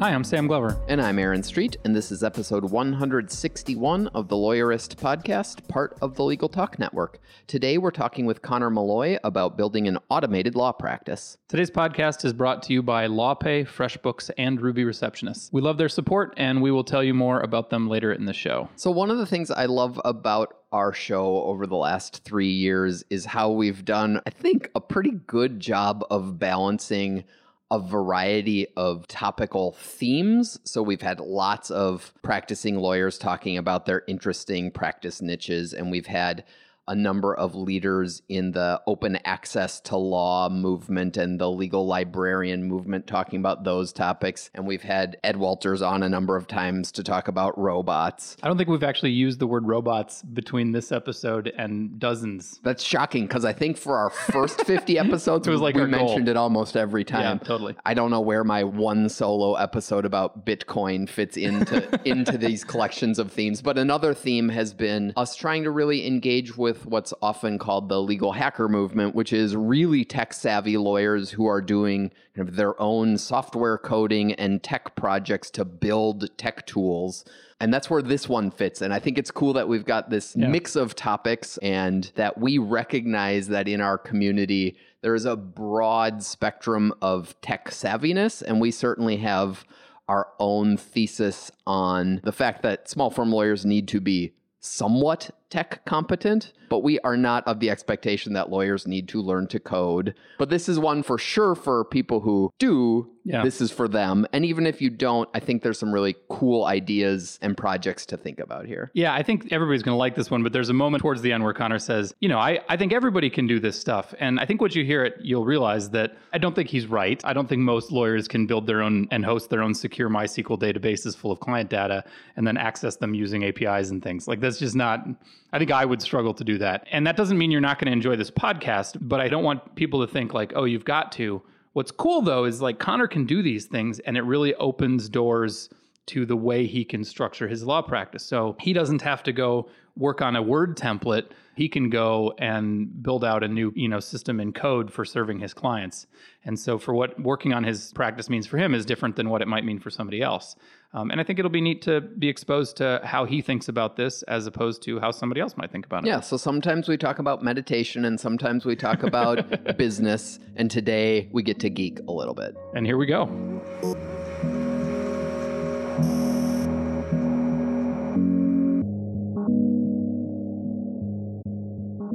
Hi, I'm Sam Glover. And I'm Aaron Street, and this is episode 161 of the Lawyerist podcast, part of the Legal Talk Network. Today we're talking with Connor Malloy about building an automated law practice. Today's podcast is brought to you by LawPay, FreshBooks, and Ruby Receptionists. We love their support, and we will tell you more about them later in the show. So, one of the things I love about our show over the last three years is how we've done, I think, a pretty good job of balancing a variety of topical themes. So we've had lots of practicing lawyers talking about their interesting practice niches, and we've had a number of leaders in the open access to law movement and the legal librarian movement talking about those topics. And we've had Ed Walters on a number of times to talk about robots. I don't think we've actually used the word robots between this episode and dozens. That's shocking because I think for our first 50 episodes, it was like we mentioned goal. it almost every time. Yeah, totally. I don't know where my one solo episode about Bitcoin fits into into these collections of themes, but another theme has been us trying to really engage with what's often called the legal hacker movement, which is really tech savvy lawyers who are doing kind of their own software coding and tech projects to build tech tools. And that's where this one fits. And I think it's cool that we've got this Yeah. mix of topics and that we recognize that in our community, there is a broad spectrum of tech savviness. And we certainly have our own thesis on the fact that small firm lawyers need to be somewhat tech competent, but we are not of the expectation that lawyers need to learn to code. But this is one for sure for people who do. Yeah. This is for them. And even if you don't, I think there's some really cool ideas and projects to think about here. Yeah, I think everybody's going to like this one, but there's a moment towards the end where Connor says, You know, I, I think everybody can do this stuff. And I think once you hear it, you'll realize that I don't think he's right. I don't think most lawyers can build their own and host their own secure MySQL databases full of client data and then access them using APIs and things. Like, that's just not, I think I would struggle to do that. And that doesn't mean you're not going to enjoy this podcast, but I don't want people to think, like, oh, you've got to. What's cool though is like Connor can do these things and it really opens doors to the way he can structure his law practice. So he doesn't have to go work on a word template. He can go and build out a new, you know, system in code for serving his clients. And so for what working on his practice means for him is different than what it might mean for somebody else. Um, and I think it'll be neat to be exposed to how he thinks about this as opposed to how somebody else might think about it. Yeah, so sometimes we talk about meditation and sometimes we talk about business. And today we get to geek a little bit. And here we go.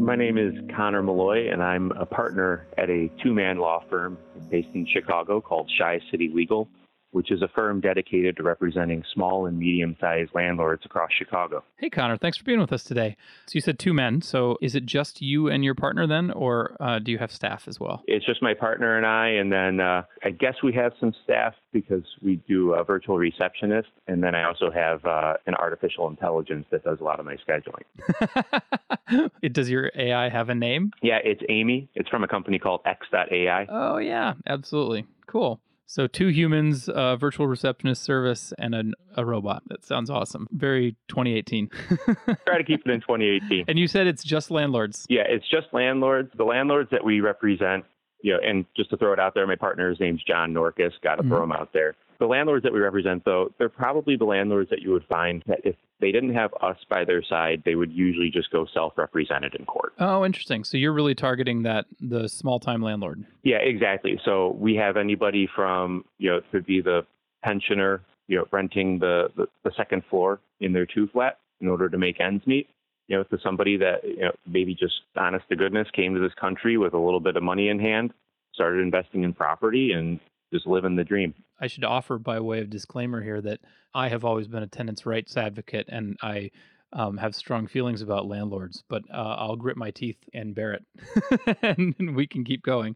My name is Connor Malloy, and I'm a partner at a two man law firm based in Chicago called Chi City Legal, which is a firm dedicated to representing small and medium sized landlords across Chicago. Hey, Connor, thanks for being with us today. So you said two men. So is it just you and your partner then, or uh, do you have staff as well? It's just my partner and I, and then uh, I guess we have some staff because we do a virtual receptionist, and then I also have uh, an artificial intelligence that does a lot of my scheduling. it, does your AI have a name? Yeah, it's Amy. It's from a company called X.AI. Oh, yeah, absolutely. Cool. So two humans, uh, virtual receptionist service, and an, a robot. That sounds awesome. Very 2018. Try to keep it in 2018. and you said it's just landlords. Yeah, it's just landlords. The landlords that we represent, you know, and just to throw it out there, my partner's name's John Norcus. Got to throw mm-hmm. him out there. The landlords that we represent, though, they're probably the landlords that you would find that if they didn't have us by their side, they would usually just go self-represented in court. Oh, interesting. So you're really targeting that the small time landlord. Yeah, exactly. So we have anybody from, you know, it could be the pensioner, you know, renting the, the, the second floor in their two flat in order to make ends meet. You know, to somebody that you know maybe just honest to goodness came to this country with a little bit of money in hand, started investing in property, and just living the dream. I should offer by way of disclaimer here that I have always been a tenants' rights advocate, and I um, have strong feelings about landlords. But uh, I'll grit my teeth and bear it, and we can keep going.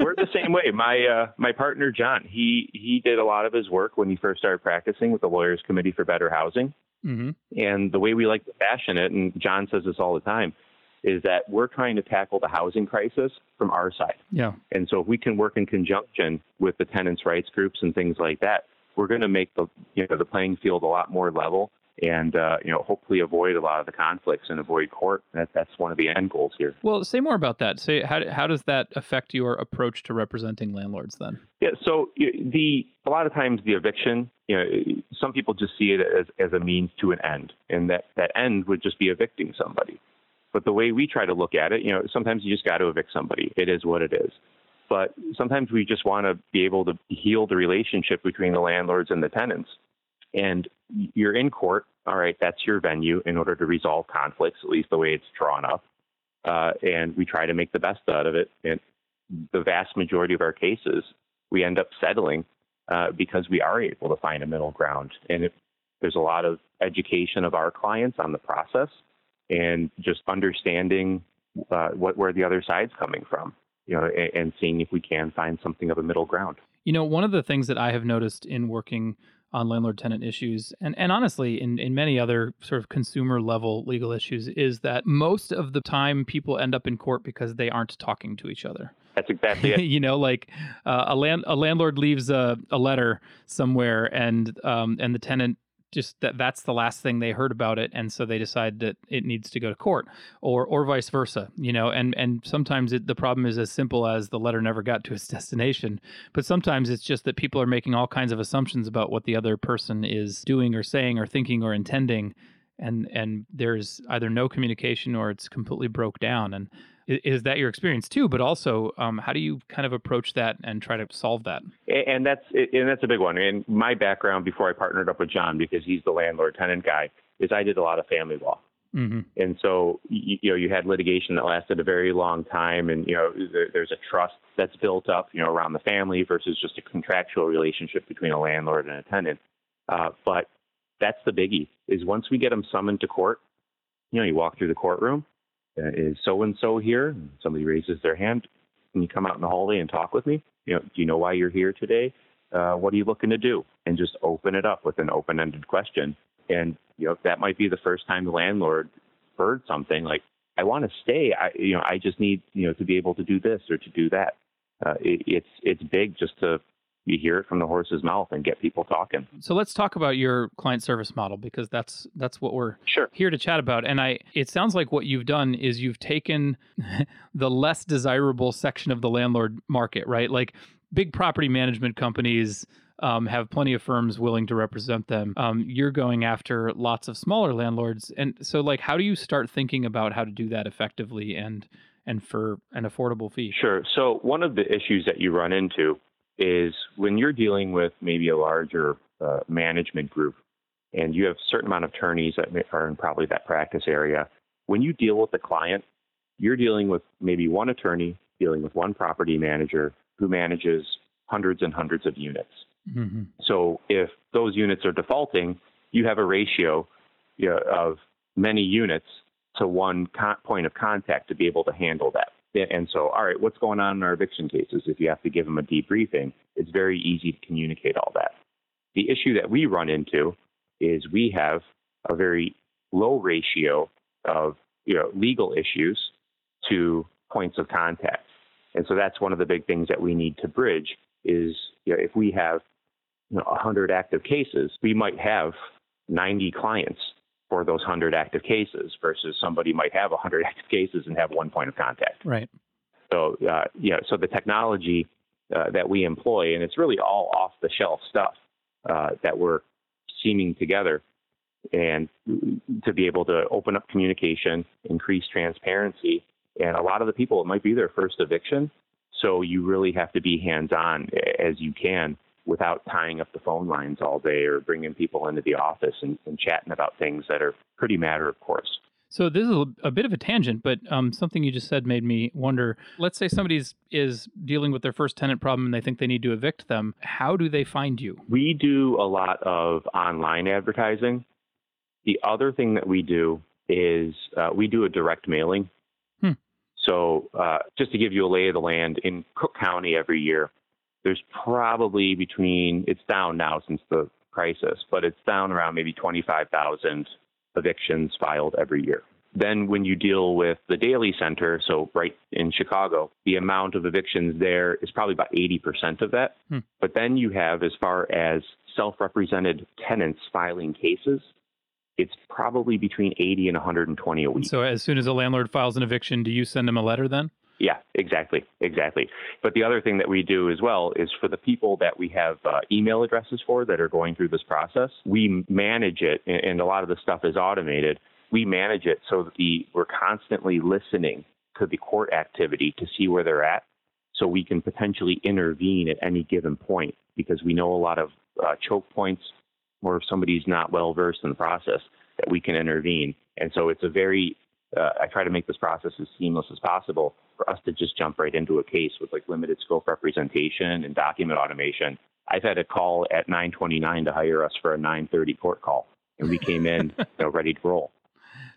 We're the same way. My uh, my partner John, he he did a lot of his work when he first started practicing with the Lawyers Committee for Better Housing. Mm-hmm. And the way we like to fashion it, and John says this all the time, is that we're trying to tackle the housing crisis from our side. Yeah. And so if we can work in conjunction with the tenants' rights groups and things like that, we're going to make the you know the playing field a lot more level and uh, you know hopefully avoid a lot of the conflicts and avoid court. That, that's one of the end goals here. Well, say more about that. Say how how does that affect your approach to representing landlords then? Yeah, so the a lot of times the eviction, you know, some people just see it as as a means to an end, and that that end would just be evicting somebody. But the way we try to look at it, you know, sometimes you just got to evict somebody. It is what it is. But sometimes we just want to be able to heal the relationship between the landlords and the tenants and you're in court. All right, that's your venue in order to resolve conflicts, at least the way it's drawn up. Uh, and we try to make the best out of it. And the vast majority of our cases, we end up settling uh, because we are able to find a middle ground. And there's a lot of education of our clients on the process and just understanding uh, what where the other side's coming from, you know, and, and seeing if we can find something of a middle ground. You know, one of the things that I have noticed in working on landlord tenant issues and, and honestly in, in many other sort of consumer level legal issues is that most of the time people end up in court because they aren't talking to each other that's exactly it. you know, like uh, a land a landlord leaves a, a letter somewhere, and um, and the tenant just that that's the last thing they heard about it and so they decide that it needs to go to court or or vice versa you know and and sometimes it, the problem is as simple as the letter never got to its destination but sometimes it's just that people are making all kinds of assumptions about what the other person is doing or saying or thinking or intending and and there's either no communication or it's completely broke down and is that your experience too? But also, um, how do you kind of approach that and try to solve that? And that's and that's a big one. And my background before I partnered up with John, because he's the landlord tenant guy, is I did a lot of family law. Mm-hmm. And so, you, you, know, you had litigation that lasted a very long time, and you know, there, there's a trust that's built up, you know, around the family versus just a contractual relationship between a landlord and a tenant. Uh, but that's the biggie: is once we get them summoned to court, you know, you walk through the courtroom, is so and so here? Somebody raises their hand. Can you come out in the hallway and talk with me? You know, do you know why you're here today? Uh, what are you looking to do? And just open it up with an open-ended question. And you know, that might be the first time the landlord heard something like, "I want to stay. I, you know, I just need you know to be able to do this or to do that." Uh, it, it's it's big just to you hear it from the horse's mouth and get people talking. So let's talk about your client service model because that's that's what we're sure. here to chat about. And I it sounds like what you've done is you've taken the less desirable section of the landlord market, right? Like big property management companies um, have plenty of firms willing to represent them. Um, you're going after lots of smaller landlords, and so like, how do you start thinking about how to do that effectively and and for an affordable fee? Sure. So one of the issues that you run into is when you're dealing with maybe a larger uh, management group and you have a certain amount of attorneys that are in probably that practice area, when you deal with the client, you're dealing with maybe one attorney dealing with one property manager who manages hundreds and hundreds of units. Mm-hmm. So if those units are defaulting, you have a ratio you know, of many units to one point of contact to be able to handle that. And so, all right, what's going on in our eviction cases? If you have to give them a debriefing, it's very easy to communicate all that. The issue that we run into is we have a very low ratio of you know, legal issues to points of contact. And so that's one of the big things that we need to bridge is you know, if we have you know, 100 active cases, we might have 90 clients for those 100 active cases versus somebody might have 100 active cases and have one point of contact. Right. So, uh, yeah, so the technology uh, that we employ, and it's really all off the shelf stuff uh, that we're seaming together and to be able to open up communication, increase transparency. And a lot of the people, it might be their first eviction. So you really have to be hands on as you can without tying up the phone lines all day or bringing people into the office and, and chatting about things that are pretty matter of course. So this is a, bit of a tangent, but um, something you just said made me wonder. Let's say somebody's is dealing with their first tenant problem and they think they need to evict them. How do they find you? We do a lot of online advertising. The other thing that we do is uh, we do a direct mailing. Hmm. So uh, just to give you a lay of the land, in Cook County every year, there's probably between it's down now since the crisis, but it's down around maybe 25,000 evictions filed every year. Then, when you deal with the Daley Center, so right in Chicago, the amount of evictions there is probably about 80% of that. Hmm. But then you have, as far as self represented tenants filing cases, it's probably between 80 and 120 a week. So, as soon as a landlord files an eviction, do you send them a letter then? Yeah, exactly, exactly. But the other thing that we do as well is for the people that we have uh, email addresses for that are going through this process, we manage it, and a lot of the stuff is automated. We manage it so that the, we're constantly listening to the court activity to see where they're at, so we can potentially intervene at any given point because we know a lot of uh, choke points, or if somebody's not well versed in the process, that we can intervene. And so it's a very uh, I try to make this process as seamless as possible for us to just jump right into a case with like limited scope representation and document automation. I've had a call at 9:29 to hire us for a 9:30 court call, and we came in you know, ready to roll.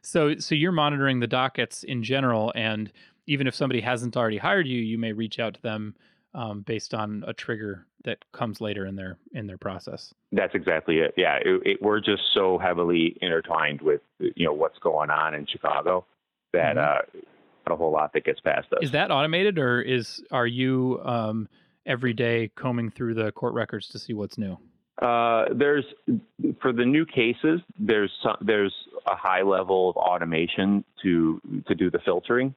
So, so you're monitoring the dockets in general, and even if somebody hasn't already hired you, you may reach out to them um, based on a trigger that comes later in their in their process. That's exactly it. Yeah, it, it, we're just so heavily intertwined with you know what's going on in Chicago that mm-hmm. uh, a whole lot that gets past us. Is that automated, or is are you um, every day combing through the court records to see what's new? Uh, there's for the new cases, there's some, there's a high level of automation to to do the filtering.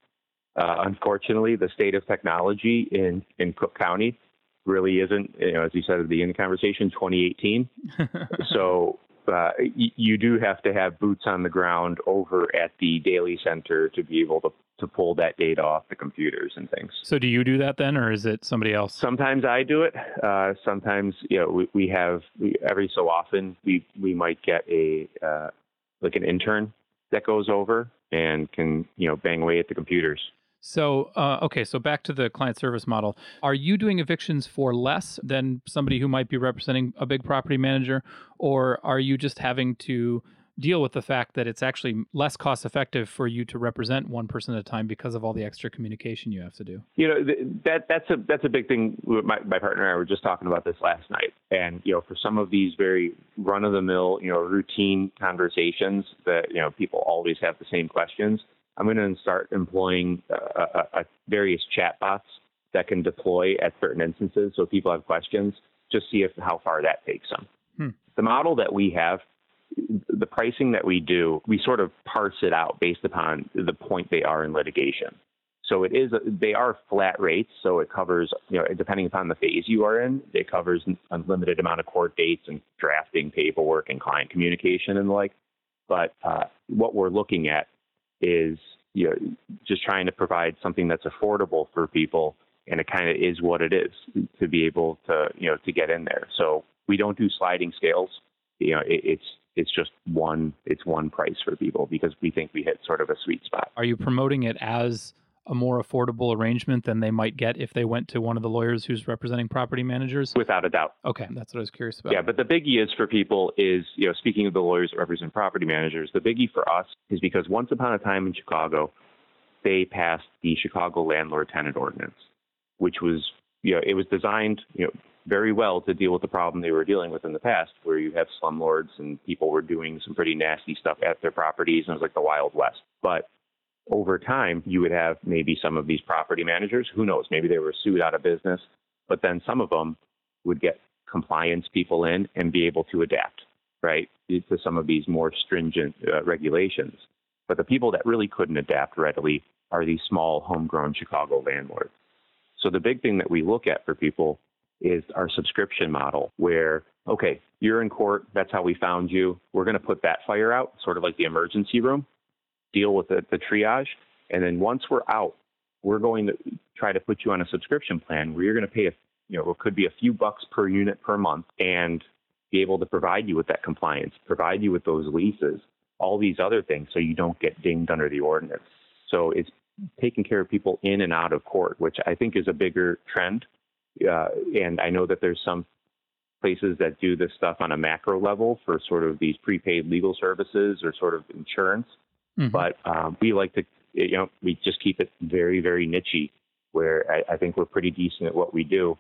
Uh, unfortunately, the state of technology in, in Cook County really isn't, you know, as you said at the end of the conversation, 2018. so uh, y- you do have to have boots on the ground over at the Daley Center to be able to, to pull that data off the computers and things. So do you do that then, or is it somebody else? Sometimes I do it. Uh, sometimes, you know, we, we have we, every so often we we might get a uh, like an intern that goes over and can you know bang away at the computers. So, uh, okay, so back to the client service model. Are you doing evictions for less than somebody who might be representing a big property manager, or are you just having to deal with the fact that it's actually less cost effective for you to represent one person at a time because of all the extra communication you have to do? You know, that that's a that's a big thing. My, my partner and I were just talking about this last night, and you know, for some of these very run of the mill, you know, routine conversations that you know people always have the same questions I'm going to start employing uh, uh, uh various chatbots that can deploy at certain instances. So if people have questions, just see if how far that takes them. Hmm. The model that we have, the pricing that we do, we sort of parse it out based upon the point they are in litigation. So it is they are flat rates, so it covers you know depending upon the phase you are in, it covers unlimited amount of court dates and drafting paperwork and client communication and the like. But uh, what we're looking at is you know, just trying to provide something that's affordable for people, and it kind of is what it is to be able to you know to get in there. So we don't do sliding scales. You know, it, it's it's just one it's one price for people because we think we hit sort of a sweet spot. Are you promoting it as a more affordable arrangement than they might get if they went to one of the lawyers who's representing property managers? Without a doubt. Okay, that's what I was curious about. Yeah, but the biggie is for people is, you know, speaking of the lawyers that represent property managers, the biggie for us is because once upon a time in Chicago, they passed the Chicago Landlord Tenant Ordinance, which was, you know, it was designed, you know, very well to deal with the problem they were dealing with in the past, where you have slumlords and people were doing some pretty nasty stuff at their properties, and it was like the Wild West. But over time, you would have maybe some of these property managers, who knows, maybe they were sued out of business, but then some of them would get compliance people in and be able to adapt, right, to some of these more stringent uh, regulations. But the people that really couldn't adapt readily are these small homegrown Chicago landlords. So the big thing that we look at for people is our subscription model where, okay, you're in court, that's how we found you. We're going to put that fire out, sort of like the emergency room deal with the, the triage. And then once we're out, we're going to try to put you on a subscription plan where you're going to pay a, you know, it could be a few bucks per unit per month and be able to provide you with that compliance, provide you with those leases, all these other things so you don't get dinged under the ordinance. So it's taking care of people in and out of court, which I think is a bigger trend. Uh, and I know that there's some places that do this stuff on a macro level for sort of these prepaid legal services or sort of insurance. Mm-hmm. But um, we like to, you know, we just keep it very, very nichey, where I, I think we're pretty decent at what we do,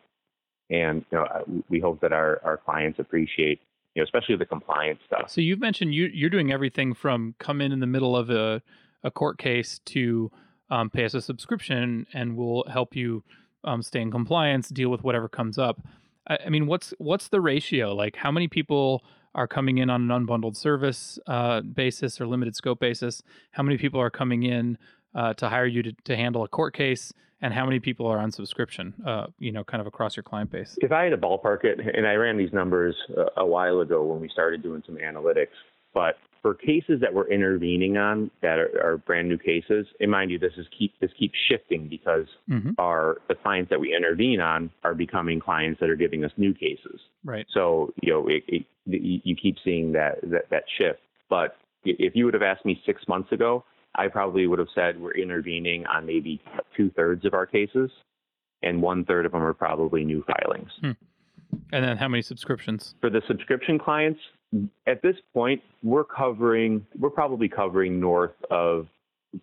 and you know, we hope that our our clients appreciate you know, especially the compliance stuff. So you've mentioned you, you're doing everything from come in in the middle of a, a court case to um, pay us a subscription and we'll help you um, stay in compliance, deal with whatever comes up. I, I, mean, what's what's the ratio? Like, how many people are coming in on an unbundled service uh, basis or limited scope basis? How many people are coming in uh, to hire you to, to handle a court case? and how many people are on subscription, uh, you know, kind of across your client base? If I had to ballpark it, and I ran these numbers a, a while ago when we started doing some analytics, but for cases that we're intervening on that are, are, brand new cases, and mind you, this is keep this keeps shifting because mm-hmm. our the clients that we intervene on are becoming clients that are giving us new cases. Right. So you know, it, it, you keep seeing that, that that shift. But if you would have asked me six months ago, I probably would have said we're intervening on maybe two thirds of our cases, and one third of them are probably new filings. Hmm. And then how many subscriptions? For the subscription clients, at this point, we're covering, we're probably covering north of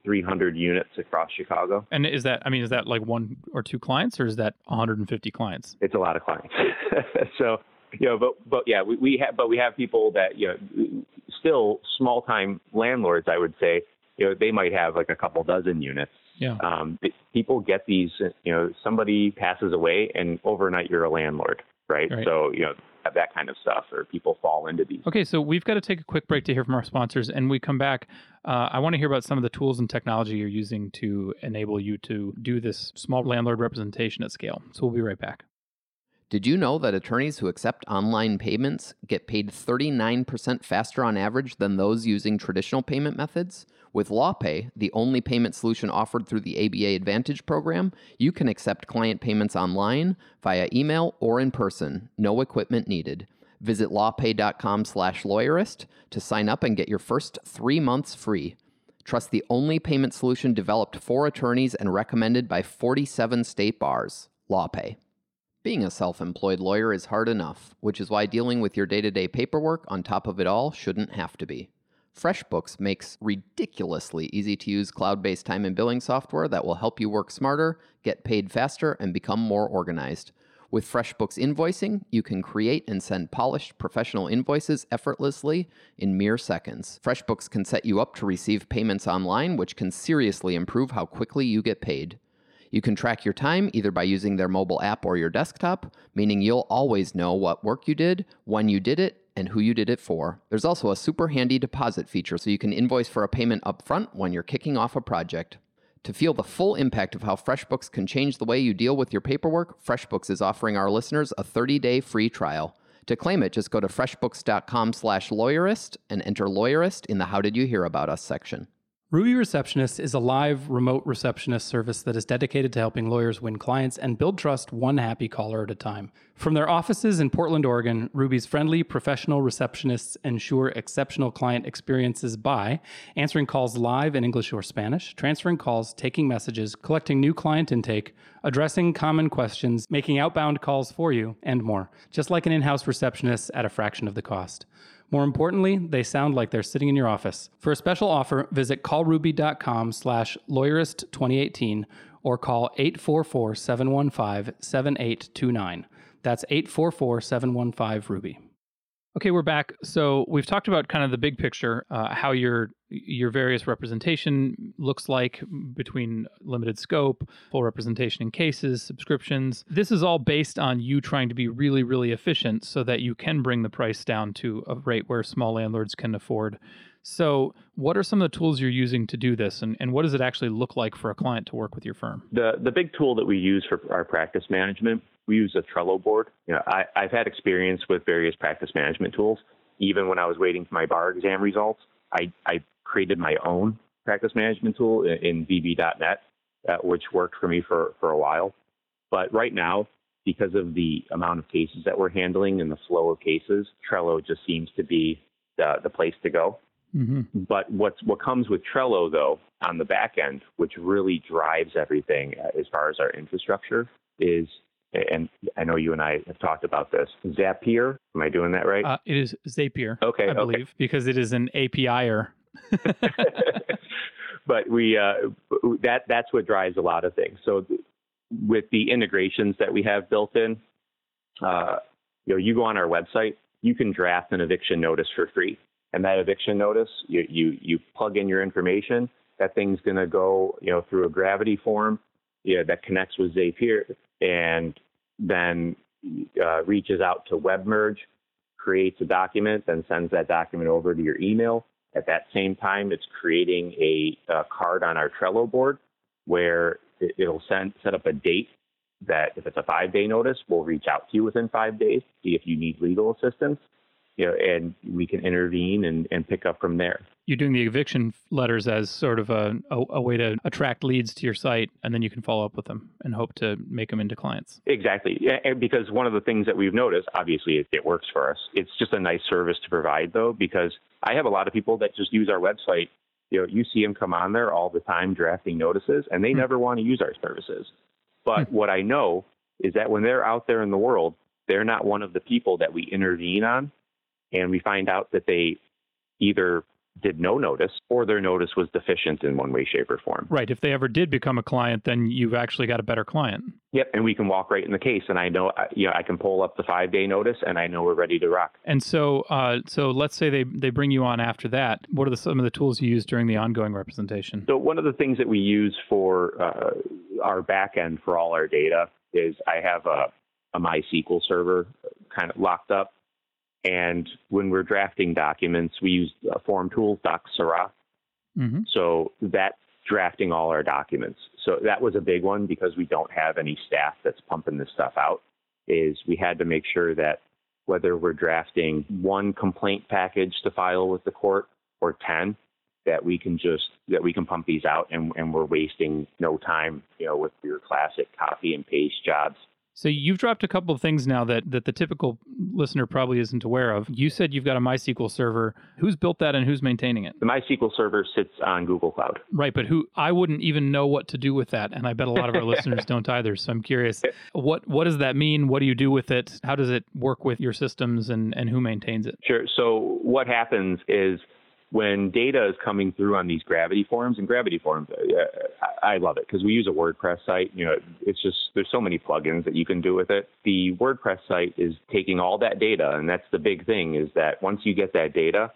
300 units across Chicago. And is that, I mean, is that like one or two clients or is that 150 clients? It's a lot of clients. so, you know, but, but yeah, we, we have, but we have people that, you know, still small time landlords, I would say, you know, they might have like a couple dozen units. Yeah. Um, people get these, you know, somebody passes away and overnight you're a landlord, right? right. So, you know, that kind of stuff, or people fall into these. Okay, so we've got to take a quick break to hear from our sponsors, and we come back. Uh, I want to hear about some of the tools and technology you're using to enable you to do this small landlord representation at scale. So we'll be right back. Did you know that attorneys who accept online payments get paid 39% faster on average than those using traditional payment methods? With LawPay, the only payment solution offered through the ABA Advantage program, you can accept client payments online, via email, or in person. No equipment needed. Visit lawpay.com slash lawyerist to sign up and get your first 3 months free. Trust the only payment solution developed for attorneys and recommended by 47 state bars. LawPay. Being a self employed lawyer is hard enough, which is why dealing with your day to day paperwork on top of it all shouldn't have to be. FreshBooks makes ridiculously easy to use cloud based time and billing software that will help you work smarter, get paid faster, and become more organized. With FreshBooks invoicing, you can create and send polished professional invoices effortlessly in mere seconds. FreshBooks can set you up to receive payments online, which can seriously improve how quickly you get paid. You can track your time either by using their mobile app or your desktop, meaning you'll always know what work you did, when you did it, and who you did it for. There's also a super handy deposit feature so you can invoice for a payment upfront when you're kicking off a project. To feel the full impact of how FreshBooks can change the way you deal with your paperwork, FreshBooks is offering our listeners a 30-day free trial. To claim it, just go to freshbooks.com/lawyerist and enter lawyerist in the how did you hear about us section. Ruby Receptionist is a live remote receptionist service that is dedicated to helping lawyers win clients and build trust one happy caller at a time. From their offices in Portland, Oregon, Ruby's friendly professional receptionists ensure exceptional client experiences by answering calls live in English or Spanish, transferring calls, taking messages, collecting new client intake, addressing common questions, making outbound calls for you, and more, just like an in house receptionist at a fraction of the cost. More importantly, they sound like they're sitting in your office. For a special offer, visit callruby.com slash lawyerist2018 or call 844-715-7829. That's 844-715-RUBY. Okay, we're back. So we've talked about kind of the big picture, uh, how your your various representation looks like between limited scope, full representation in cases, subscriptions. This is all based on you trying to be really, really efficient so that you can bring the price down to a rate where small landlords can afford. So, what are some of the tools you're using to do this, and, and what does it actually look like for a client to work with your firm? The the big tool that we use for our practice management we use a Trello board. You know, I, I've had experience with various practice management tools. Even when I was waiting for my bar exam results, I, I created my own practice management tool in, in VB.net, uh, which worked for me for, for a while. But right now, because of the amount of cases that we're handling and the flow of cases, Trello just seems to be the, the place to go. Mm-hmm. But what's what comes with Trello though on the back end, which really drives everything uh, as far as our infrastructure, is and I know you and I have talked about this. Zapier, am I doing that right? Uh, it is Zapier. Okay, I believe because it is an APIer. but we uh, that that's what drives a lot of things. So with the integrations that we have built in, uh, you know, you go on our website you can draft an eviction notice for free. And that eviction notice, you you, you plug in your information. That thing's going to go, you know, through a gravity form, yeah, that connects with Zapier, and then uh, reaches out to WebMerge, creates a document, then sends that document over to your email. At that same time, it's creating a, a card on our Trello board where it, will send set up a date that if it's a five day notice, we'll reach out to you within five days, see if you need legal assistance, you know, and we can intervene and, and pick up from there. You're doing the eviction letters as sort of a, a, a, way to attract leads to your site, and then you can follow up with them and hope to make them into clients. Exactly. Yeah, because one of the things that we've noticed, obviously, it, it works for us. It's just a nice service to provide, though, because I have a lot of people that just use our website. You know, you see them come on there all the time drafting notices, and they hmm. never want to use our services. But hmm. what I know is that when they're out there in the world, they're not one of the people that we intervene on. And we find out that they either did no notice or their notice was deficient in one way, shape, or form. Right. If they ever did become a client, then you've actually got a better client. Yep. And we can walk right in the case. And I know, you know, I can pull up the five day notice and I know we're ready to rock. And so, uh, so let's say they, they bring you on after that. What are the, some of the tools you use during the ongoing representation? So, one of the things that we use for uh, our back end for all our data is I have a, a MySQL server kind of locked up and when we're drafting documents, we use a form Tools Doc Mm-hmm. So that's drafting all our documents. So that was a big one because we don't have any staff that's pumping this stuff out. Is we had to make sure that whether we're drafting one complaint package to file with the court or 10, that we can just that we can pump these out and, and we're wasting no time, you know, with your classic copy and paste jobs. So you've dropped a couple of things now that that the typical listener probably isn't aware of. You said you've got a MySQL server. Who's built that and who's maintaining it? The MySQL server sits on Google Cloud. Right, but who I wouldn't even know what to do with that, and I bet a lot of our listeners don't either. So I'm curious, what what does that mean? What do you do with it? How does it work with your systems, and and who maintains it? Sure. So what happens is when data is coming through on these gravity forms and gravity forms uh, i love it because we use a wordpress site you know it's just there's so many plugins that you can do with it. The wordpress site is taking all that data and that's the big thing is that once you get that data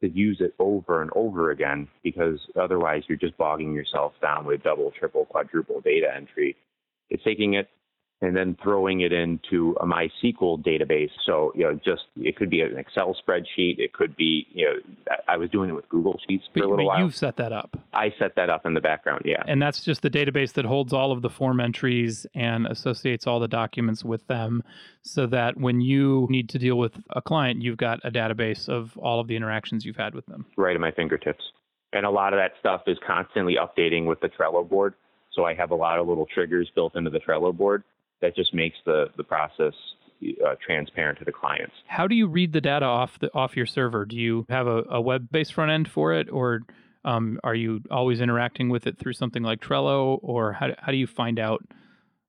to use it over and over again because otherwise you're just bogging yourself down with double triple quadruple data entry. It's taking it and then throwing it into a MySQL database. So, you know, just it could be an Excel spreadsheet. It could be, you know, I was doing it with Google Sheets for but, a little but while. You've set that up. I set that up in the background, yeah. And that's just the database that holds all of the form entries and associates all the documents with them so that when you need to deal with a client, you've got a database of all of the interactions you've had with them. Right at my fingertips. And a lot of that stuff is constantly updating with the Trello board. So I have a lot of little triggers built into the Trello board that just makes the the process uh, transparent to the clients. How do you read the data off the off your server? Do you have a, a web based front end for it, or um, are you always interacting with it through something like Trello, or how how do you find out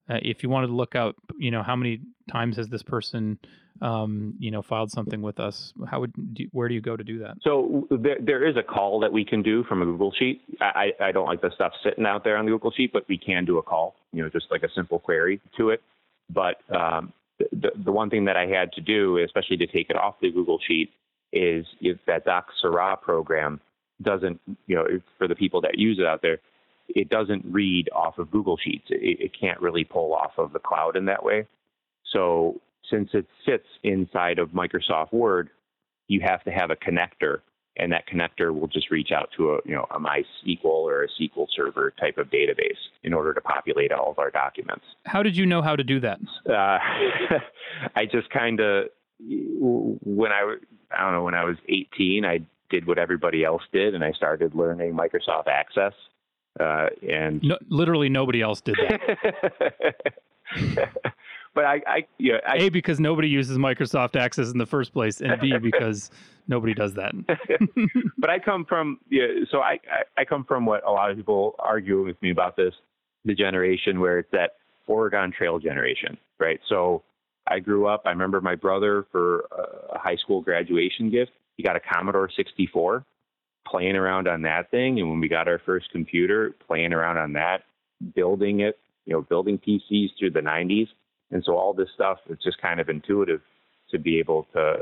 uh, if you wanted to look up, you know, how many times has this person um, you know, filed something with us, how would do, where do you go to do that? So there, there is a call that we can do from a Google Sheet. I, I don't like the stuff sitting out there on the Google Sheet, but we can do a call, you know, just like a simple query to it. But um, the, the one thing that I had to do, especially to take it off the Google Sheet, is if that Docsera program doesn't, you know, for the people that use it out there, it doesn't read off of Google Sheets. It, it can't really pull off of the cloud in that way. So since it sits inside of Microsoft Word, you have to have a connector, and that connector will just reach out to a you know a MySQL or a SQL Server type of database in order to populate all of our documents. How did you know how to do that? Uh, I just kind of when I I don't know when I was 18, I did what everybody else did, and I started learning Microsoft Access. Uh, and no, literally nobody else did that. but I, I, yeah, I, a because nobody uses Microsoft Access in the first place, and B because nobody does that. but I come from, yeah, so I, I, I come from what a lot of people argue with me about this, the generation where it's that Oregon Trail generation, right? So I grew up. I remember my brother for a high school graduation gift. He got a Commodore 64, playing around on that thing, and when we got our first computer, playing around on that, building it, you know, building PCs through the 90s and so all this stuff is just kind of intuitive to be able to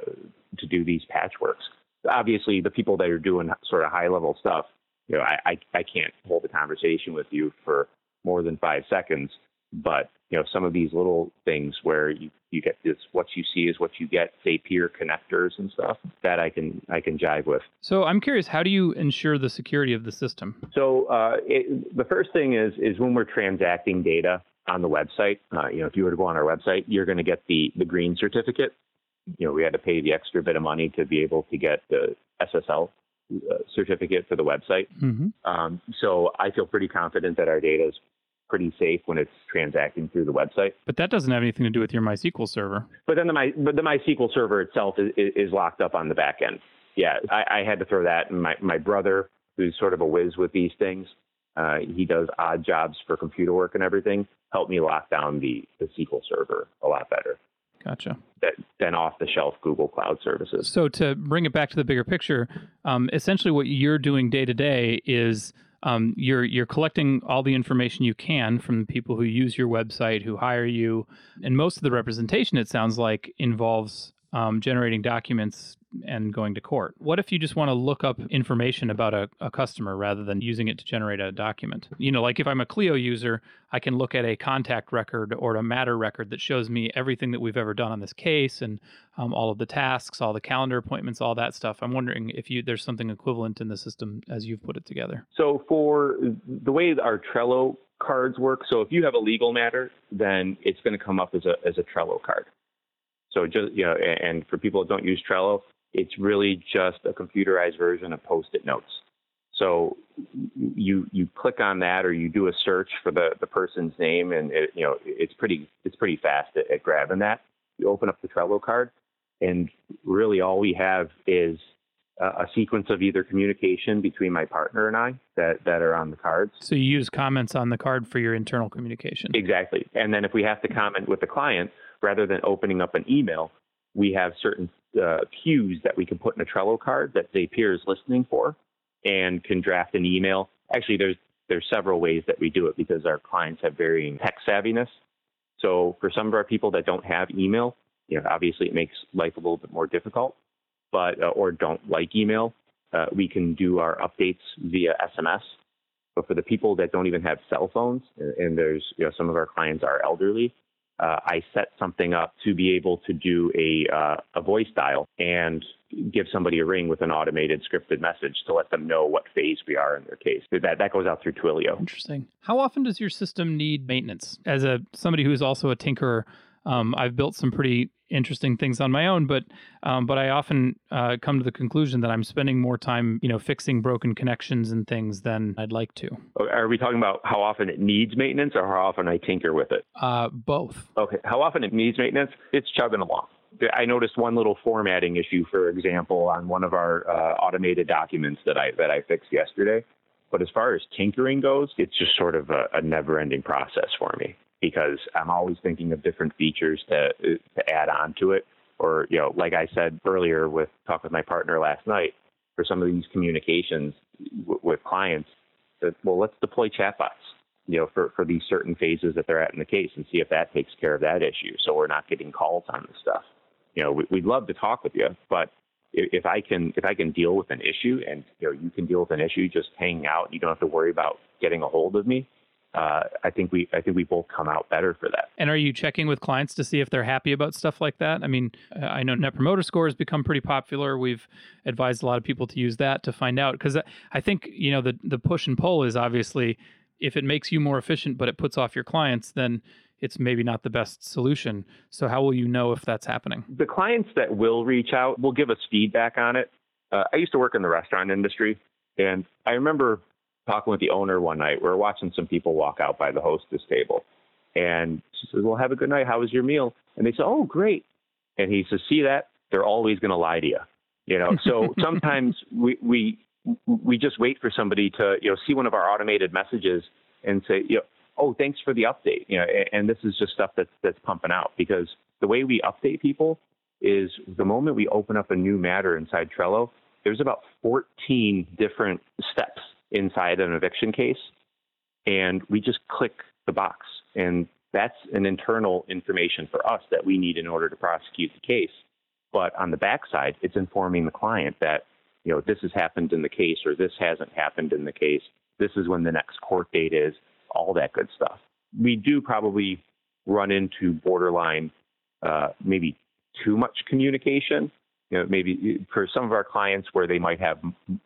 to do these patchworks. Obviously, the people that are doing sort of high level stuff, you know, I, I, I can't hold a conversation with you for more than five seconds. But you know, some of these little things where you, you get this what you see is what you get, Zapier connectors and stuff that I can I can jive with. So I'm curious, how do you ensure the security of the system? So uh, it, the first thing is is when we're transacting data on the website. Uh, you know, if you were to go on our website, you're going to get the the green certificate. You know, we had to pay the extra bit of money to be able to get the SSL uh, certificate for the website. Mm-hmm. Um, so I feel pretty confident that our data is pretty safe when it's transacting through the website. But that doesn't have anything to do with your MySQL server. But then the My but the MySQL server itself is, is locked up on the back end. Yeah, I, I had to throw that. And my my brother, who's sort of a whiz with these things, uh, he does odd jobs for computer work and everything. Helped me lock down the the SQL server a lot better. Gotcha. That, than off the shelf Google Cloud services. So to bring it back to the bigger picture, um, essentially what you're doing day to day is um, you're you're collecting all the information you can from the people who use your website, who hire you, and most of the representation, it sounds like, involves um, generating documents and going to court. What if you just want to look up information about a, a, customer rather than using it to generate a document? You know, like if I'm a Clio user, I can look at a contact record or a matter record that shows me everything that we've ever done on this case and um, all of the tasks, all the calendar appointments, all that stuff. I'm wondering if you there's something equivalent in the system as you've put it together. So for the way our Trello cards work, so if you have a legal matter, then it's going to come up as a as a Trello card. So just you know, and for people that don't use Trello, it's really just a computerized version of Post-it notes. So you you click on that or you do a search for the, the person's name and it, you know it's pretty it's pretty fast at, at grabbing that. You open up the Trello card and really all we have is a, a sequence of either communication between my partner and I that, that are on the cards. So you use comments on the card for your internal communication. Exactly. And then if we have to comment with the client, rather than opening up an email, we have certain uh, cues that we can put in a Trello card that Zapier is listening for and can draft an email. Actually, there's there's several ways that we do it because our clients have varying tech savviness. So for some of our people that don't have email, you know, obviously it makes life a little bit more difficult, but uh, or don't like email, uh, we can do our updates via SMS. But for the people that don't even have cell phones, and there's you know some of our clients are elderly, uh, I set something up to be able to do a, uh, a voice dial and give somebody a ring with an automated scripted message to let them know what phase we are in their case. That that goes out through Twilio. Interesting. How often does your system need maintenance? As a somebody who is also a tinkerer, um, I've built some pretty interesting things on my own, but um, but I often uh, come to the conclusion that I'm spending more time, you know, fixing broken connections and things than I'd like to. Are we talking about how often it needs maintenance, or how often I tinker with it? Uh, both. Okay, how often it needs maintenance? It's chugging along. I noticed one little formatting issue, for example, on one of our uh, automated documents that I that I fixed yesterday. But as far as tinkering goes, it's just sort of a, a never-ending process for me because I'm always thinking of different features to to add on to it. Or you know, like I said earlier with talk with my partner last night, for some of these communications w- with clients, that well, let's deploy chatbots. You know, for, for these certain phases that they're at in the case, and see if that takes care of that issue. So we're not getting calls on this stuff. You know, we, we'd love to talk with you, but if I can if I can deal with an issue and you know you can deal with an issue just hanging out, you don't have to worry about getting a hold of me uh, I think we I think we both come out better for that. And are you checking with clients to see if they're happy about stuff like that? I mean, I know Net Promoter Score has become pretty popular. We've advised a lot of people to use that to find out because I think you know the the push and pull is obviously if it makes you more efficient but it puts off your clients, then it's maybe not the best solution. So how will you know if that's happening? The clients that will reach out will give us feedback on it. Uh, I used to work in the restaurant industry, and I remember talking with the owner one night. We were watching some people walk out by the hostess table. And she says, Well, have a good night. How was your meal? And they say, Oh, great. And he says, See that? They're always going to lie to you. You know, so sometimes we, we, we just wait for somebody to, you know, see one of our automated messages and say, you know, oh, thanks for the update. You know, and this is just stuff that's, that's pumping out because the way we update people is the moment we open up a new matter inside Trello, there's about 14 different steps inside an eviction case, and we just click the box. And that's an internal information for us that we need in order to prosecute the case. But on the backside, it's informing the client that, you know, this has happened in the case or this hasn't happened in the case. This is when the next court date is, all that good stuff. We do probably run into borderline, uh, maybe too much communication. You know, maybe for some of our clients where they might have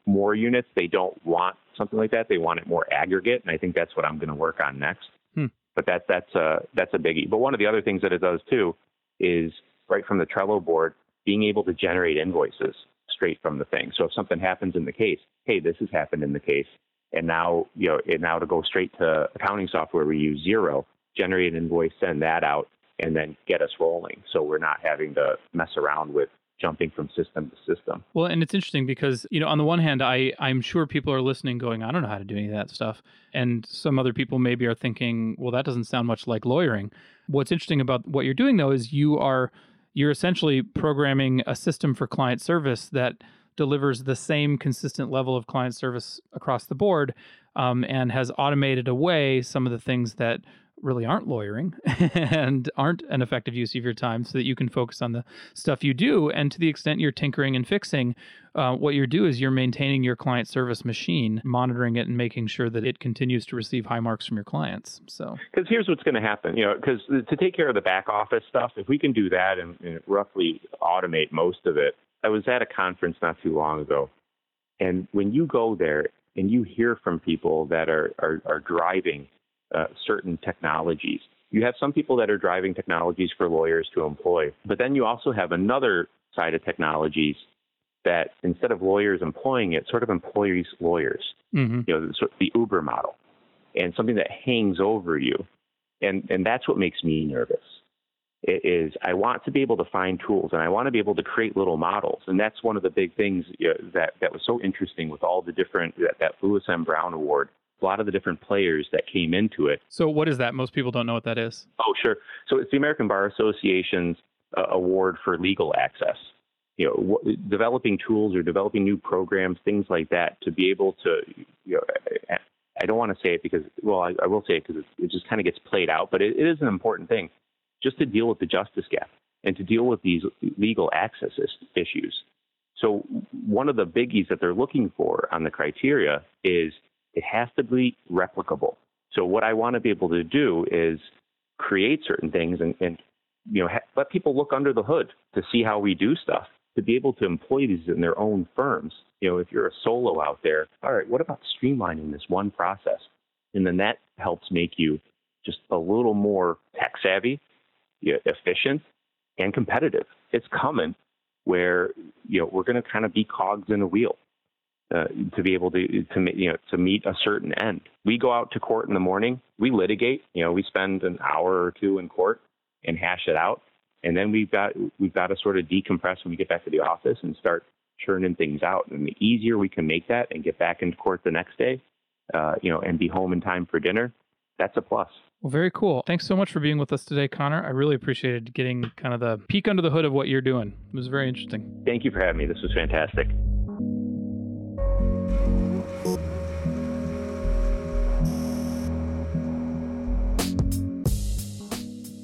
more units, they don't want something like that. They want it more aggregate, and I think that's what I'm going to work on next. Hmm. But that that's a that's a biggie. But one of the other things that it does too is right from the Trello board, being able to generate invoices straight from the thing. So if something happens in the case, hey, this has happened in the case, and now you know, and now to go straight to accounting software, we use Xero, generate an invoice, send that out, and then get us rolling. So we're not having to mess around with jumping from system to system. Well, and it's interesting because, you know, on the one hand, I, I'm sure people are listening going, I don't know how to do any of that stuff. And some other people maybe are thinking, well, that doesn't sound much like lawyering. What's interesting about what you're doing though is you are you're essentially programming a system for client service that delivers the same consistent level of client service across the board um, and has automated away some of the things that really aren't lawyering and aren't an effective use of your time so that you can focus on the stuff you do. And to the extent you're tinkering and fixing, uh, what you do is you're maintaining your client service machine, monitoring it, and making sure that it continues to receive high marks from your clients. So, because here's what's going to happen, you know, because to take care of the back office stuff, if we can do that and, and roughly automate most of it, I was at a conference not too long ago, and when you go there and you hear from people that are are, are driving uh, certain technologies. You have some people that are driving technologies for lawyers to employ, but then you also have another side of technologies that instead of lawyers employing it, sort of employs lawyers. mm-hmm. You know, the, the Uber model, and something that hangs over you, and and that's what makes me nervous. It is I want to be able to find tools, and I want to be able to create little models, and that's one of the big things you know, that that was so interesting with all the different that, that Louis M. Brown Award a lot of the different players that came into it. So, what is that? Most people don't know what that is. Oh, sure. So, it's the American Bar Association's uh, award for legal access. You know, w- developing tools or developing new programs, things like that, to be able to, you know, I, I don't want to say it because, well, I, I will say it because it just kind of gets played out, but it, it is an important thing just to deal with the justice gap and to deal with these legal access issues. So, one of the biggies that they're looking for on the criteria is it has to be replicable. So what I want to be able to do is create certain things and, and you know ha- let people look under the hood to see how we do stuff. To be able to employ these in their own firms. You know, if you're a solo out there, all right, what about streamlining this one process? And then that helps make you just a little more tech savvy, efficient, and competitive. It's coming where you know we're going to kind of be cogs in a wheel uh, to be able to to you know to meet a certain end. We go out to court in the morning. We litigate. You know, we spend an hour or two in court and hash it out, and then we've got we've got to sort of decompress when we get back to the office and start churning things out. And the easier we can make that and get back into court the next day, uh, you know, and be home in time for dinner, that's a plus. Well, very cool. Thanks so much for being with us today, Connor. I really appreciated getting kind of the peek under the hood of what you're doing. It was very interesting. Thank you for having me. This was fantastic.